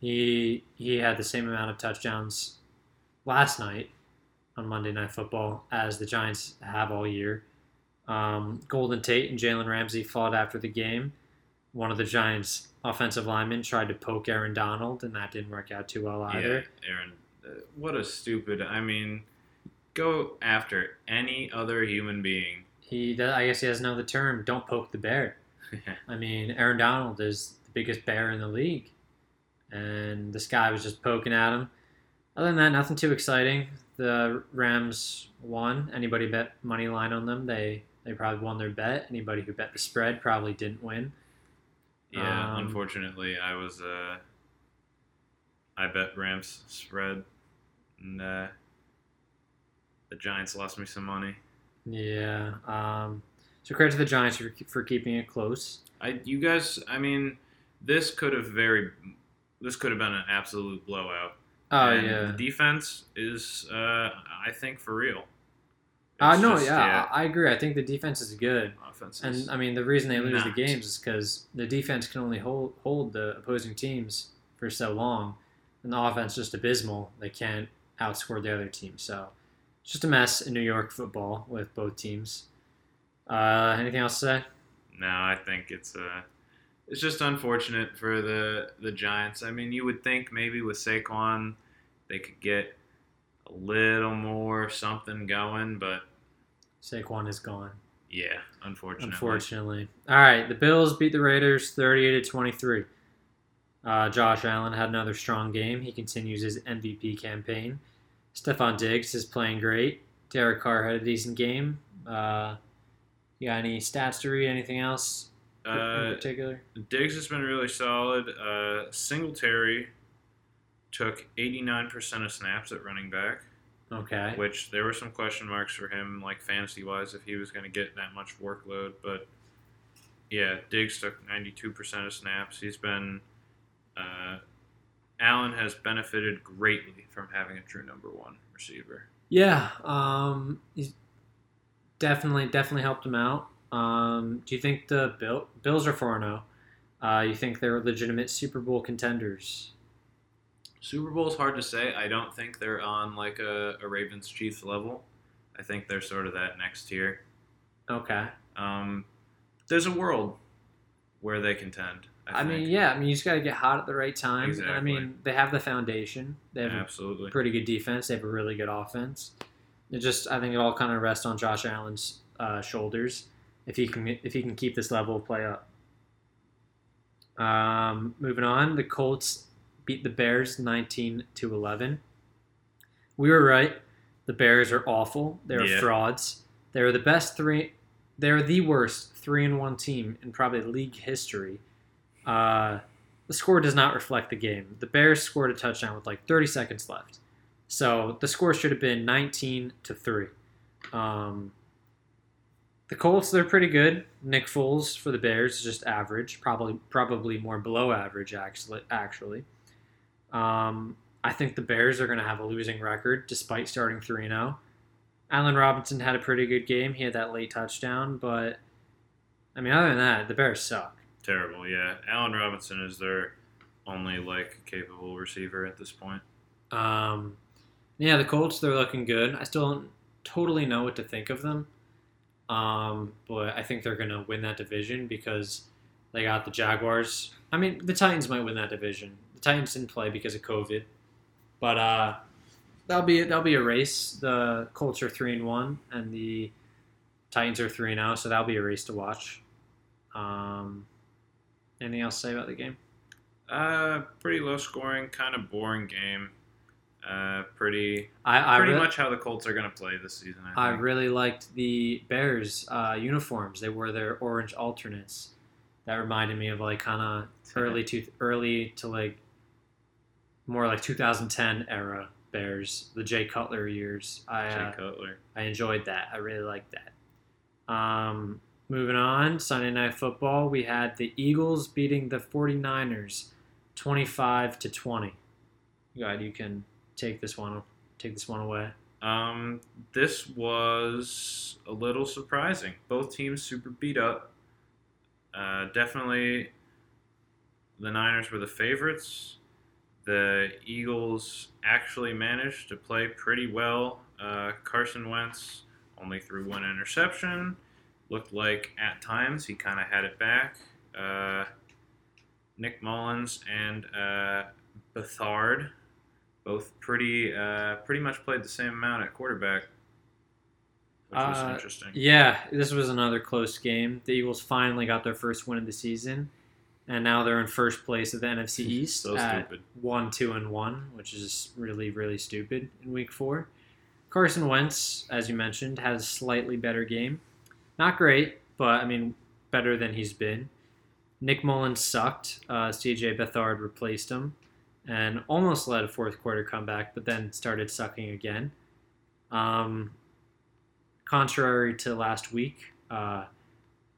Speaker 1: He he had the same amount of touchdowns last night on Monday Night Football as the Giants have all year. Um, Golden Tate and Jalen Ramsey fought after the game. One of the Giants' offensive linemen tried to poke Aaron Donald, and that didn't work out too well either.
Speaker 2: Yeah, Aaron. Uh, what a stupid. I mean, go after any other human being.
Speaker 1: He, I guess he doesn't know the term. Don't poke the bear. [laughs] I mean, Aaron Donald is the biggest bear in the league, and this guy was just poking at him. Other than that, nothing too exciting. The Rams won. Anybody bet money line on them? They they probably won their bet. Anybody who bet the spread probably didn't win.
Speaker 2: Yeah,
Speaker 1: Um,
Speaker 2: unfortunately, I was uh, I bet Rams spread, and uh, the Giants lost me some money.
Speaker 1: Yeah. Um, so credit to the Giants for, for keeping it close.
Speaker 2: I, you guys, I mean, this could have very, this could have been an absolute blowout.
Speaker 1: Oh
Speaker 2: And
Speaker 1: yeah.
Speaker 2: the defense is, uh, I think, for real.
Speaker 1: Uh,
Speaker 2: It's
Speaker 1: no,
Speaker 2: just,
Speaker 1: yeah, I I agree. I think the defense is good.
Speaker 2: offense
Speaker 1: And I mean, the reason they lose the games is because the defense can only hold hold the opposing teams for so long, and the offense is just abysmal. They can't outscore the other team. So it's just a mess in New York football with both teams. Uh, anything else to say?
Speaker 2: No, I think it's uh it's just unfortunate for the the Giants. I mean, you would think maybe with Saquon they could get a little more something going, but
Speaker 1: Saquon is gone,
Speaker 2: yeah, unfortunately.
Speaker 1: unfortunately. All right, the Bills beat the Raiders thirty-eight to twenty-three. Uh, Josh Allen had another strong game. He continues his MVP campaign. Stefon Diggs is playing great. Derek Carr had a decent game. Uh, you got any stats to read? Anything else in
Speaker 2: Uh,
Speaker 1: particular?
Speaker 2: Diggs has been really solid. Uh, Singletary took 89% of snaps at running back,
Speaker 1: Okay.
Speaker 2: which there were some question marks for him, like fantasy wise, if he was going to get that much workload. But yeah, Diggs took 92% of snaps. He's been. Uh, Allen has benefited greatly from having a true number one receiver.
Speaker 1: Yeah. Um, he's definitely definitely helped him out. Um, do you think the Bill, Bills are four zero? Uh, you think they're legitimate Super Bowl contenders?
Speaker 2: Super Bowl is hard to say. I don't think they're on like a, a Ravens Chiefs level. I think they're sort of that next tier.
Speaker 1: Okay.
Speaker 2: Um, there's a world where they contend. I,
Speaker 1: I, mean, yeah. I mean, you just got to get hot at the right time. And I mean, they have the foundation. They have a
Speaker 2: absolutely.
Speaker 1: pretty good defense. They have a really good offense. It just, I think, it all kind of rests on Josh Allen's uh, shoulders if he can if he can keep this level of play up. Um, moving on, the Colts beat the Bears nineteen to eleven. We were right. The Bears are awful. They're
Speaker 2: Yeah.
Speaker 1: frauds. They're the best three. They're the worst three and one team in probably league history. Uh, the score does not reflect the game. The Bears scored a touchdown with like 30 seconds left. So the score should have been 19 to 3. Um, the Colts, they're pretty good. Nick Foles for the Bears is just average, probably probably more below average actually. Actually, um, I think the Bears are going to have a losing record despite starting 3 0. Allen Robinson had a pretty good game. He had that late touchdown, but I mean, other than that, the Bears suck.
Speaker 2: Terrible. Yeah, Allen Robinson is their only like capable receiver at this point.
Speaker 1: Um, yeah, the Colts, they're looking good. I still don't totally know what to think of them. Um, but I think they're going to win that division because they got the Jaguars. I mean, the Titans might win that division. The Titans didn't play because of COVID. But uh, that'll be that'll be a race. The Colts are 3 and 1 and the Titans are 3 now, so that'll be a race to watch. Um, anything else to say about the game?
Speaker 2: Uh, pretty low scoring, kind of boring game. Uh, pretty
Speaker 1: I, I
Speaker 2: pretty
Speaker 1: re-
Speaker 2: much how the Colts are going to play this season. I
Speaker 1: I really liked the Bears uh, uniforms. They wore their orange alternates. That reminded me of like kind of early to early to like more like 2010 era Bears, the Jay Cutler years. I
Speaker 2: Jay
Speaker 1: uh,
Speaker 2: Cutler.
Speaker 1: I enjoyed that. I really liked that. Um, moving on, Sunday Night Football, we had the Eagles beating the 49ers 25 to 20. God, you can take this one take this one away.
Speaker 2: Um, this was a little surprising. Both teams super beat up. Uh, definitely, the Niners were the favorites. The Eagles actually managed to play pretty well. Uh, Carson Wentz only threw one interception. Looked like at times he kind of had it back. Uh, Nick Mullens and uh, Beathard both pretty uh, pretty much played the same amount at quarterback, which was
Speaker 1: Uh,
Speaker 2: interesting.
Speaker 1: Yeah, this was another close game. The Eagles finally got their first win of the season, and now they're in first place of the NFC [laughs] East
Speaker 2: So
Speaker 1: at
Speaker 2: stupid.
Speaker 1: one, two, and one, which is really, really stupid in Week Four. Carson Wentz, as you mentioned, has a slightly better game. Not great, but I mean better than he's been. Nick Mullens sucked. Uh, CJ Beathard replaced him and almost led a fourth quarter comeback, but then started sucking again. Um, contrary to last week, uh,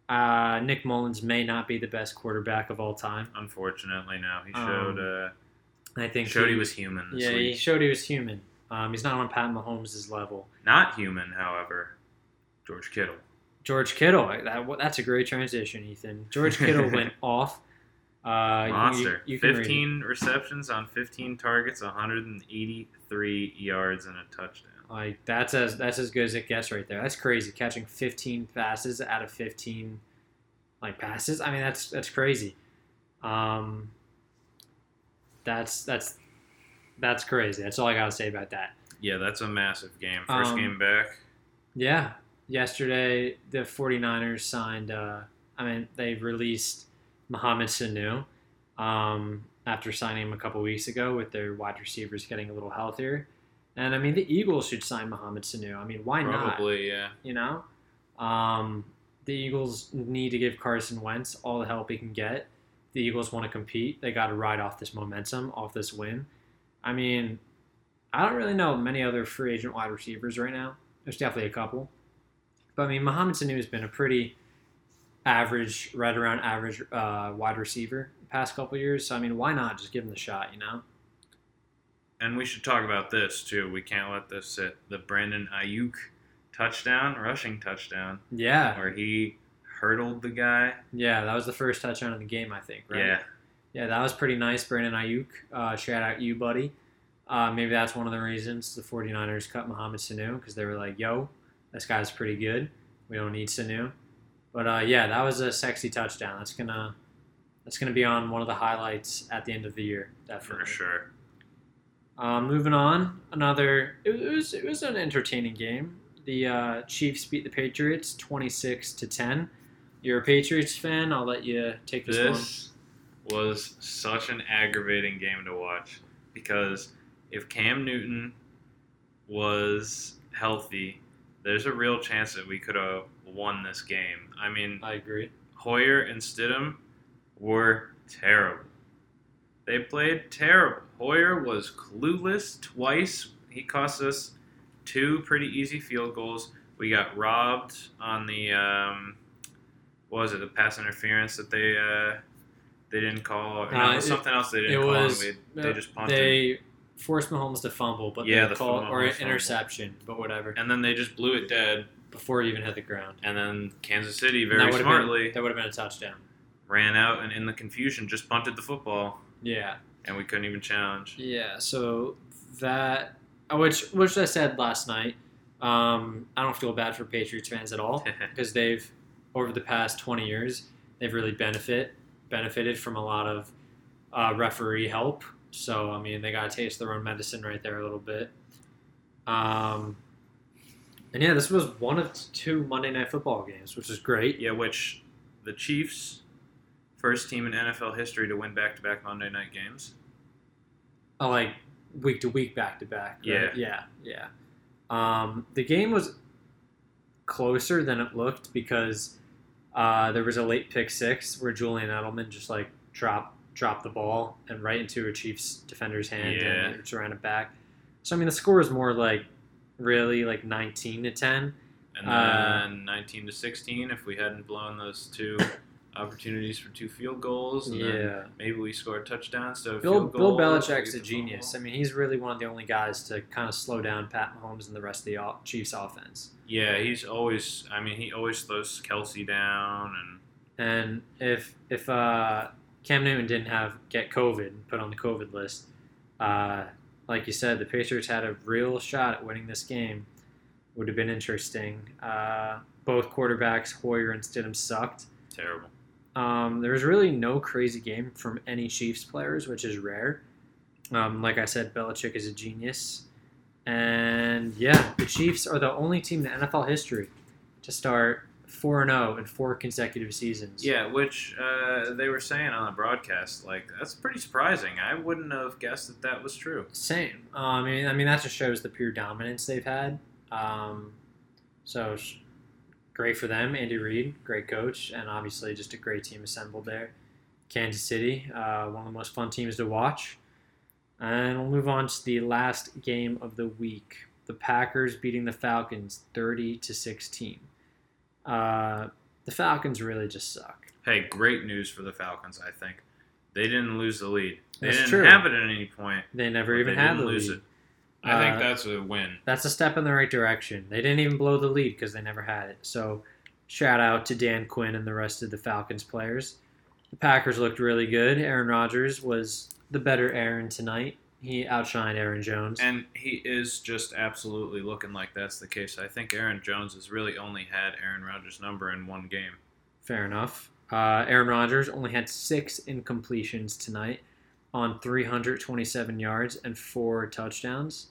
Speaker 1: uh, Nick Mullens may not be the best quarterback of all time.
Speaker 2: Unfortunately, no. He
Speaker 1: Um,
Speaker 2: showed uh,
Speaker 1: I think
Speaker 2: showed he was human this
Speaker 1: yeah, he showed he was human. Um, he's not on Pat Mahomes' level.
Speaker 2: Not human, however. George Kittle.
Speaker 1: George Kittle, that, that's a great transition, Ethan. George Kittle [laughs] went off. Uh,
Speaker 2: Monster.
Speaker 1: You, you can read
Speaker 2: 15 receptions on 15 targets, 183 yards and a touchdown.
Speaker 1: Like that's as that's as good as it gets right there. That's crazy. Catching 15 passes out of 15 like passes. I mean that's that's crazy. Um that's that's that's crazy. That's all I got to say about that.
Speaker 2: Yeah, that's a massive game. First
Speaker 1: Um,
Speaker 2: game back.
Speaker 1: Yeah. Yesterday the 49ers signed uh I mean they released Mohamed Sanu um after signing him a couple weeks ago with their wide receivers getting a little healthier. And I mean the Eagles should sign Mohamed Sanu. I mean why not?
Speaker 2: Probably, yeah.
Speaker 1: you know. Um, the Eagles need to give Carson Wentz all the help he can get. The Eagles want to compete. They got to ride off this momentum, off this win. I mean, I don't really know many other free agent wide receivers right now. There's definitely a couple. But I mean, Mohamed Sanu has been a pretty average, right around average uh, wide receiver the past couple years. So I mean, why not just give him the shot? You know?
Speaker 2: And we should talk about this, too. We can't let this sit. The Brandon Aiyuk touchdown, rushing touchdown,
Speaker 1: Yeah,
Speaker 2: where he hurdled the guy.
Speaker 1: yeah. That was the first touchdown of the game, I think. Right?
Speaker 2: Yeah.
Speaker 1: Yeah, that was pretty nice, Brandon Aiyuk. Uh, shout out you, buddy. Uh, maybe that's one of the reasons the 49ers cut Mohamed Sanu because they were like, yo, this guy's pretty good. We don't need Sanu. But uh, yeah, that was a sexy touchdown. That's gonna that's gonna be on one of the highlights at the end of the year, definitely.
Speaker 2: For sure.
Speaker 1: Um, moving on, another it was it was an entertaining game. The uh, Chiefs beat the Patriots 26 to 10. You're a Patriots fan. I'll let you take this, one.
Speaker 2: This was such an aggravating game to watch because if Cam Newton was healthy, there's a real chance that we could have won this game. I mean,
Speaker 1: I agree.
Speaker 2: Hoyer and Stidham were terrible. They played terrible. Hoyer was clueless twice. He cost us two pretty easy field goals. We got robbed on the um, what was it? The pass interference that they uh, they didn't call. No,
Speaker 1: Uh,
Speaker 2: it was
Speaker 1: it-
Speaker 2: something else they didn't
Speaker 1: it
Speaker 2: call.
Speaker 1: was
Speaker 2: we, they just punted.
Speaker 1: They forced Mahomes to fumble, but
Speaker 2: Yeah,
Speaker 1: they
Speaker 2: the
Speaker 1: called or
Speaker 2: fumble.
Speaker 1: interception, but whatever.
Speaker 2: and then they just blew it dead.
Speaker 1: Before it even hit the ground.
Speaker 2: And then Kansas City
Speaker 1: And
Speaker 2: very
Speaker 1: that would've
Speaker 2: smartly
Speaker 1: Been, that would have been a touchdown.
Speaker 2: ran out and in the confusion just punted the football,
Speaker 1: Yeah.
Speaker 2: and we couldn't even challenge.
Speaker 1: Yeah. So that, which which I said last night, um, I don't feel bad for Patriots fans at all [laughs] because they've over the past twenty years they've really benefit benefited from a lot of uh, referee help. So I mean they got to taste their own medicine right there a little bit. Um, and yeah, this was one of two Monday Night Football games, which is great.
Speaker 2: Yeah, which the Chiefs, first team in NFL history to win back-to-back Monday night games.
Speaker 1: Oh, like week to week, back to back. right? yeah, yeah. Um, the game was closer than it looked because uh, there was a late pick six where Julian Edelman just like dropped dropped the ball and right into a Chiefs defender's hand
Speaker 2: Yeah.
Speaker 1: and it back. So I mean, the score was more like really like nineteen to ten.
Speaker 2: And then
Speaker 1: Uh,
Speaker 2: 19 to 16 if we hadn't blown those two [laughs] opportunities for two field goals. And then
Speaker 1: Yeah.
Speaker 2: maybe we scored touchdowns. So
Speaker 1: Bill, Bill Belichick's a genius. I mean, he's really one of the only guys to kind of slow down Pat Mahomes and the rest of the Chiefs offense.
Speaker 2: Yeah, he's always. I mean, he always slows Kelce down, and
Speaker 1: And if if uh, Cam Newton didn't have get COVID, put on the COVID list, uh, like you said, the Patriots had a real shot at winning this game. Would have been interesting. Uh, both quarterbacks, Hoyer and Stidham, sucked.
Speaker 2: terrible.
Speaker 1: Um, there was really no crazy game from any Chiefs players, which is rare. Um, like I said, Belichick is a genius. And yeah, the Chiefs are the only team in NFL history to start 4 and 0 in four consecutive seasons.
Speaker 2: Yeah, which uh, they were saying on the broadcast, like that's pretty surprising. I wouldn't have guessed that that was true.
Speaker 1: Same. Uh, I mean, I mean that just shows the pure dominance they've had. Um, so sh- great for them, Andy Reid, great coach, and obviously just a great team assembled there. Kansas City, uh, one of the most fun teams to watch. And we'll move on to the last game of the week. The Packers beating the Falcons 30 to 16. Uh, the Falcons really just suck.
Speaker 2: Hey, great news for the Falcons. I think they didn't lose the lead. They
Speaker 1: That's
Speaker 2: didn't
Speaker 1: true.
Speaker 2: have it at any point.
Speaker 1: They never even
Speaker 2: they
Speaker 1: had the
Speaker 2: lose
Speaker 1: lead.
Speaker 2: it. I think
Speaker 1: Uh,
Speaker 2: that's a win.
Speaker 1: That's a step in the right direction. They didn't even blow the lead because they never had it. So, shout out to Dan Quinn and the rest of the Falcons players. The Packers looked really good. Aaron Rodgers was the better Aaron tonight. He outshined Aaron Jones.
Speaker 2: And he is just absolutely looking like that's the case. I think Aaron Jones has really only had Aaron Rodgers' number in one game.
Speaker 1: Fair enough. Uh, Aaron Rodgers only had six incompletions tonight on 327 yards and four touchdowns.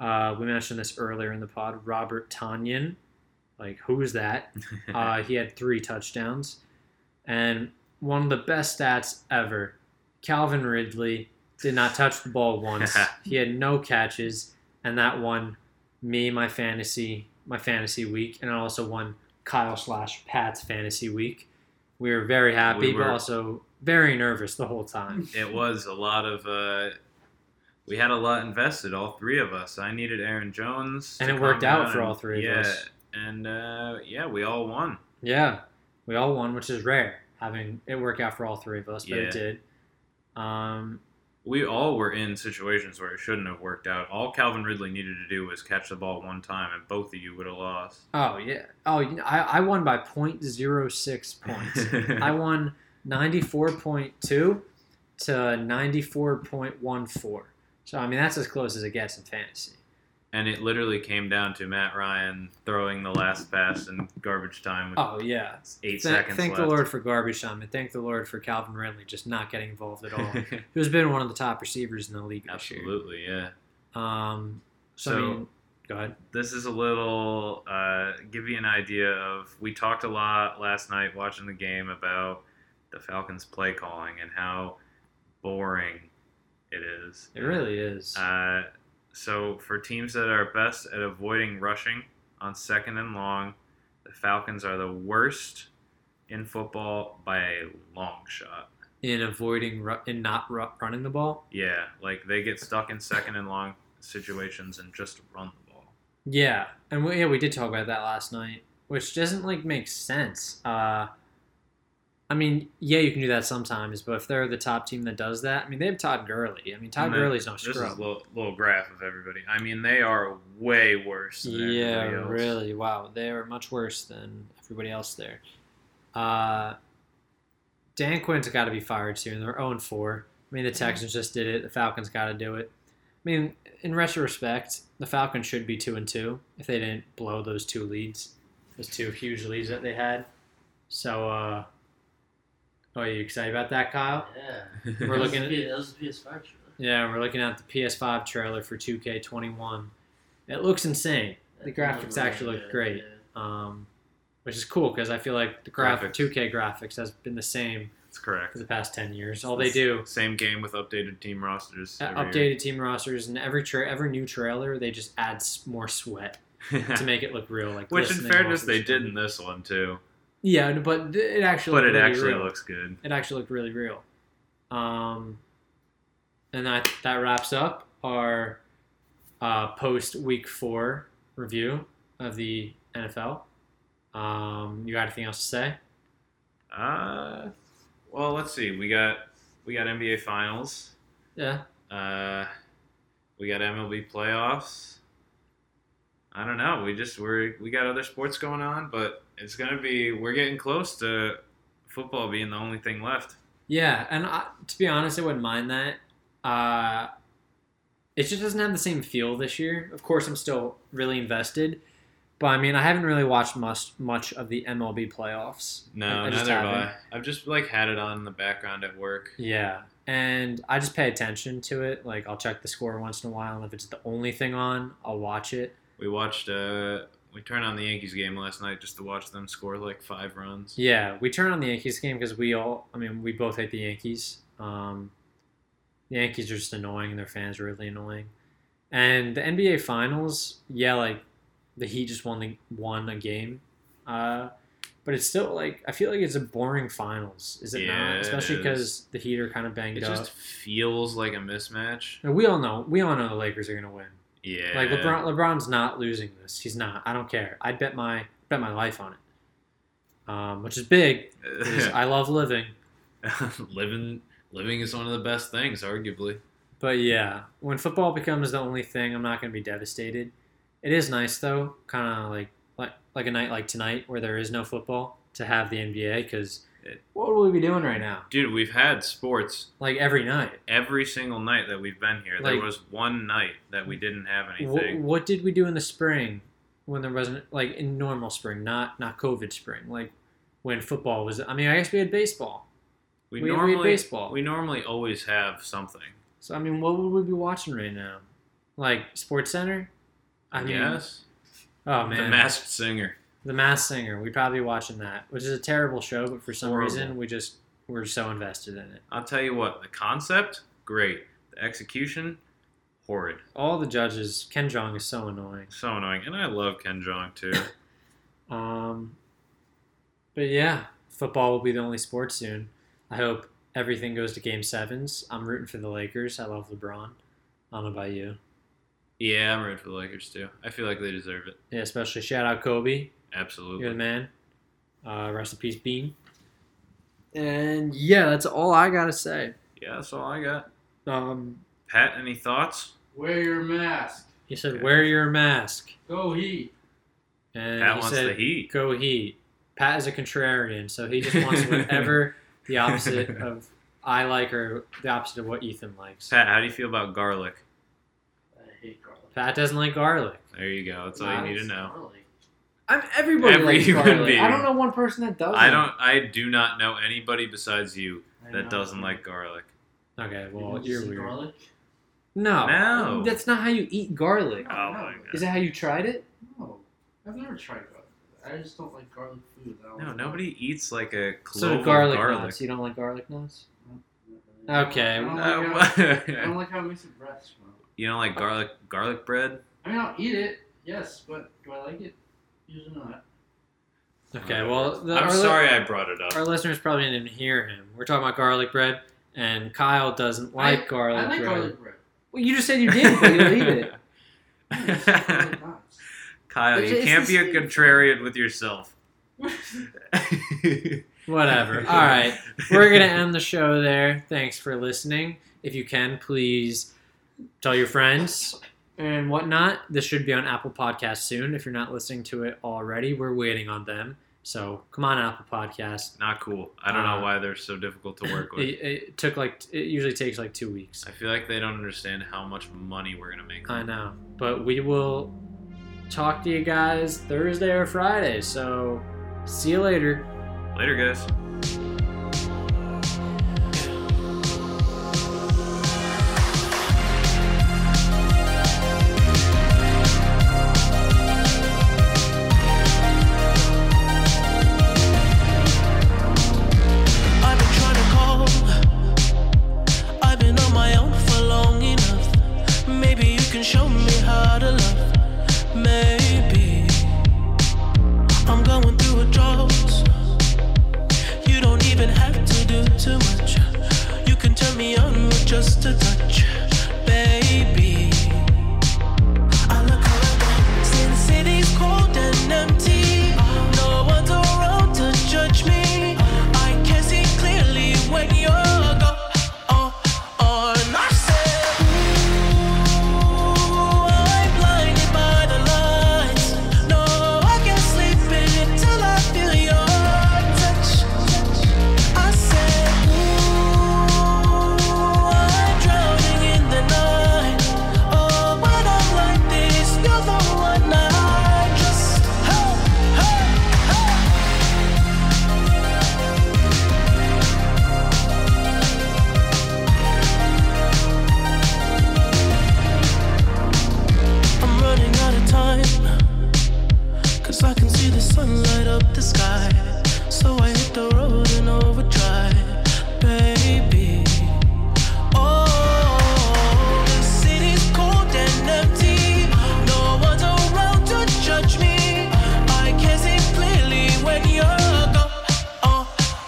Speaker 1: Uh, we mentioned this earlier in the pod. Robert Tonyan, like who is that? [laughs] Uh, he had three touchdowns, and one of the best stats ever. Calvin Ridley did not touch the ball [laughs] once. he had no catches, and that won me my fantasy my fantasy week, and it also won Kyle slash Pat's fantasy week. We were very happy,
Speaker 2: We
Speaker 1: but also very nervous the whole time. [laughs]
Speaker 2: it was a lot of. Uh, we had a lot invested, all three of us. I needed Aaron Jones,
Speaker 1: And it worked out for all three of
Speaker 2: yeah,
Speaker 1: us.
Speaker 2: and uh, yeah, we all won.
Speaker 1: Yeah, we all won, which is rare having it work out for all three of us, but
Speaker 2: Yeah.
Speaker 1: it did. Um,
Speaker 2: We all were in situations where it shouldn't have worked out. All Calvin Ridley needed to do was catch the ball one time, and both of you would have lost.
Speaker 1: oh yeah, oh you know, I, I won by 0.06 [laughs] points. I won 94.2 to 94.14. So I mean that's as close as it gets in fantasy.
Speaker 2: And it literally came down to Matt Ryan throwing the last pass in garbage time with
Speaker 1: Oh yeah.
Speaker 2: eight
Speaker 1: Th-
Speaker 2: seconds
Speaker 1: thank
Speaker 2: left.
Speaker 1: the Lord for garbage time, and thank the Lord for Calvin Ridley just not getting involved at all. [laughs] Who's been one of the top receivers in the league this year.
Speaker 2: Absolutely, yeah.
Speaker 1: Um, so,
Speaker 2: So-
Speaker 1: I mean, go ahead.
Speaker 2: This is a little uh, give you an idea of. We talked a lot last night watching the game about the Falcons' play calling and how boring it is.
Speaker 1: It really is.
Speaker 2: Uh, so for teams that are best at avoiding rushing on second and long, the Falcons are the worst in football by a long shot.
Speaker 1: in avoiding ru- in not ru- running the ball.
Speaker 2: Yeah, like they get stuck in second and long situations and just run the ball.
Speaker 1: Yeah, and we, yeah, we did talk about that last night, which doesn't like make sense. Uh, I mean, yeah, you can do that sometimes, but if they're the top team that does that, I mean, they have Todd Gurley. I mean, Todd
Speaker 2: And then
Speaker 1: Gurley's no
Speaker 2: This is a
Speaker 1: scrub.
Speaker 2: little, little graph of everybody. I mean, they are way worse than
Speaker 1: Yeah,
Speaker 2: everybody else.
Speaker 1: really. Wow, they are much worse than everybody else there. Uh, Dan Quinn's got to be fired soon. They're 0 4. I mean, the Texans just did it. The Falcons got to do it. I mean, in retrospect, the Falcons should be 2 and 2 if they didn't blow those two leads, those two huge leads that they had. So, uh, oh, are you excited about that, Kyle?
Speaker 3: Yeah. [laughs]
Speaker 1: We're looking
Speaker 3: That
Speaker 1: at
Speaker 3: was the PS5 trailer.
Speaker 1: yeah, we're looking at the PS5 trailer for 2K21. It looks insane. The
Speaker 3: That
Speaker 1: graphics
Speaker 3: looked
Speaker 1: actually
Speaker 3: really
Speaker 1: look
Speaker 3: good,
Speaker 1: great.
Speaker 3: yeah.
Speaker 1: um, which is cool because I feel like the graphic
Speaker 2: Graphics.
Speaker 1: 2K graphics has been the same
Speaker 2: That's correct.
Speaker 1: for the past 10 years. All they do,
Speaker 2: Same game with updated team rosters.
Speaker 1: uh,
Speaker 2: every
Speaker 1: updated team rosters, and every tra- every new trailer, they just add more sweat [laughs] to make it look real. Like
Speaker 2: Which, in fairness, they did in this one too.
Speaker 1: Yeah, but it actually
Speaker 2: But it
Speaker 1: really
Speaker 2: actually
Speaker 1: real.
Speaker 2: looks good.
Speaker 1: it actually looked really real. Um, and that that wraps up our uh, post week four review of the NFL. Um, you got anything else to say?
Speaker 2: Uh, well, let's see. We got we got NBA finals.
Speaker 1: Yeah.
Speaker 2: Uh, we got MLB playoffs. I don't know. We just we're we got other sports going on, but it's gonna be we're getting close to football being the only thing left.
Speaker 1: Yeah, and I, to be honest, I wouldn't mind that. Uh, it just doesn't have the same feel this year. Of course, I'm still really invested, but I mean, I haven't really watched much much of the MLB playoffs.
Speaker 2: No,
Speaker 1: I- I
Speaker 2: neither have. I. I've just like had it on in the background at work.
Speaker 1: Yeah, and I just pay attention to it. Like, I'll check the score once in a while, and if it's the only thing on, I'll watch it.
Speaker 2: We watched. Uh, we turned on the Yankees game last night just to watch them score like five runs.
Speaker 1: Yeah, we turned on the Yankees game because we all, I mean, we both hate the Yankees. Um, the Yankees are just annoying, and their fans are really annoying. And the NBA Finals, yeah, like the Heat just won the, won a game, uh, but it's still like I feel like it's a boring finals. Is it
Speaker 2: Yeah,
Speaker 1: not? Especially because the Heat are kind of banged
Speaker 2: It
Speaker 1: up.
Speaker 2: It just feels like a mismatch.
Speaker 1: And we all know. We all know the Lakers are gonna win.
Speaker 2: Yeah.
Speaker 1: Like LeBron, LeBron's not losing this. He's not. I don't care. I'd bet my bet my life on it. Um, which is big. [laughs] I love living. [laughs]
Speaker 2: living living is one of the best things, arguably.
Speaker 1: But yeah, when football becomes the only thing, I'm not gonna be devastated. It is nice though, kind of like like like a night like tonight where there is no football to have the NBA because
Speaker 2: It-
Speaker 1: what would we be doing right now?
Speaker 2: Dude, we've had sports
Speaker 1: Like every night.
Speaker 2: every single night that we've been here.
Speaker 1: Like-
Speaker 2: there was one night that we didn't have anything.
Speaker 1: what did we do in the spring when there wasn't like in normal spring, not not COVID spring, like when football was? I mean, I guess we had baseball.
Speaker 2: we,
Speaker 1: we- we had
Speaker 2: normally
Speaker 1: baseball.
Speaker 2: we normally always have something.
Speaker 1: So I mean, what would we be watching right now? Like Sports Center? I mean,
Speaker 2: yes.
Speaker 1: oh man,
Speaker 2: The Masked Singer.
Speaker 1: The Masked Singer. We'd probably be watching that, which is a terrible show, but for some
Speaker 2: Horrible.
Speaker 1: reason we just we're so invested in it.
Speaker 2: I'll tell you what, the concept, great. The execution, horrid.
Speaker 1: All the judges, Ken Jeong is so annoying.
Speaker 2: So annoying. And I love Ken Jeong too. [laughs]
Speaker 1: Um, but yeah, football will be the only sport soon. I hope everything goes to Game Sevens. I'm rooting for the Lakers. I love LeBron. I don't know about you.
Speaker 2: yeah, I'm rooting for the Lakers too. I feel like they deserve it.
Speaker 1: Yeah, especially shout out Kobe.
Speaker 2: Absolutely.
Speaker 1: You're the man. Uh, rest in peace, Bean. And yeah, that's all I gotta say.
Speaker 2: Yeah, that's all I got.
Speaker 1: Um,
Speaker 2: Pat, any thoughts?
Speaker 3: Wear your mask.
Speaker 1: he said,
Speaker 2: Okay.
Speaker 1: "Wear your mask."
Speaker 3: Go Heat.
Speaker 1: And
Speaker 2: Pat
Speaker 1: he
Speaker 2: wants
Speaker 1: said,
Speaker 2: the heat.
Speaker 1: Go Heat. Pat is a contrarian, so he just wants [laughs] whatever the opposite of I like or the opposite of what Ethan likes.
Speaker 2: Pat, how do you feel about garlic?
Speaker 3: I hate garlic.
Speaker 1: Pat doesn't like garlic.
Speaker 2: There you go. That's all you need to know.
Speaker 3: Garlic.
Speaker 1: I'm everybody
Speaker 2: Every
Speaker 1: likes
Speaker 2: human
Speaker 1: garlic.
Speaker 2: being.
Speaker 1: I don't know one person that doesn't.
Speaker 2: I don't. I do not know anybody besides you
Speaker 3: I
Speaker 2: that
Speaker 3: know.
Speaker 2: doesn't like garlic.
Speaker 1: Okay, well
Speaker 3: don't
Speaker 1: you're weird.
Speaker 3: Garlic?
Speaker 1: No,
Speaker 2: No.
Speaker 1: that's not how you eat garlic.
Speaker 2: Oh my god.
Speaker 1: Is that how you tried it?
Speaker 3: No, I've never tried garlic. I just don't like garlic food. I
Speaker 2: No,
Speaker 3: like
Speaker 2: nobody eats like a clove
Speaker 1: So
Speaker 2: of
Speaker 1: garlic,
Speaker 2: garlic.
Speaker 1: nuts. You don't like garlic nuts? Okay.
Speaker 3: I don't,
Speaker 2: Uh,
Speaker 3: like
Speaker 2: what?
Speaker 3: how, I don't like how it makes your breath smell.
Speaker 2: you don't like garlic garlic bread?
Speaker 3: I mean, I'll eat it, yes, but do I like it? Usually not.
Speaker 1: Okay, well, the,
Speaker 2: I'm
Speaker 1: our li-
Speaker 2: sorry I brought it up.
Speaker 1: Our listeners probably didn't hear him. We're talking about garlic bread, and Kyle doesn't like
Speaker 3: I,
Speaker 1: garlic
Speaker 3: I like
Speaker 1: bread.
Speaker 3: garlic bread.
Speaker 1: Well, you just said you did, but you don't eat it.
Speaker 3: I just [laughs] like garlic nuts. [laughs]
Speaker 2: Kyle,
Speaker 1: It's-
Speaker 2: you can't be a contrarian with yourself. [laughs]
Speaker 1: Whatever. All right, we're gonna end the show there. Thanks for listening. If you can, please tell your friends and whatnot. This should be on Apple Podcast soon. If you're not listening to it already, we're waiting on them. So come on, Apple Podcast.
Speaker 2: Not cool. I don't
Speaker 1: Uh,
Speaker 2: know why they're so difficult to work [laughs] with.
Speaker 1: It, it took like it usually takes like two weeks.
Speaker 2: I feel like they don't understand how much money we're gonna make.
Speaker 1: I know, but we will talk to you guys Thursday or Friday. So see you later.
Speaker 2: Later, guys.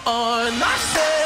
Speaker 4: on myself.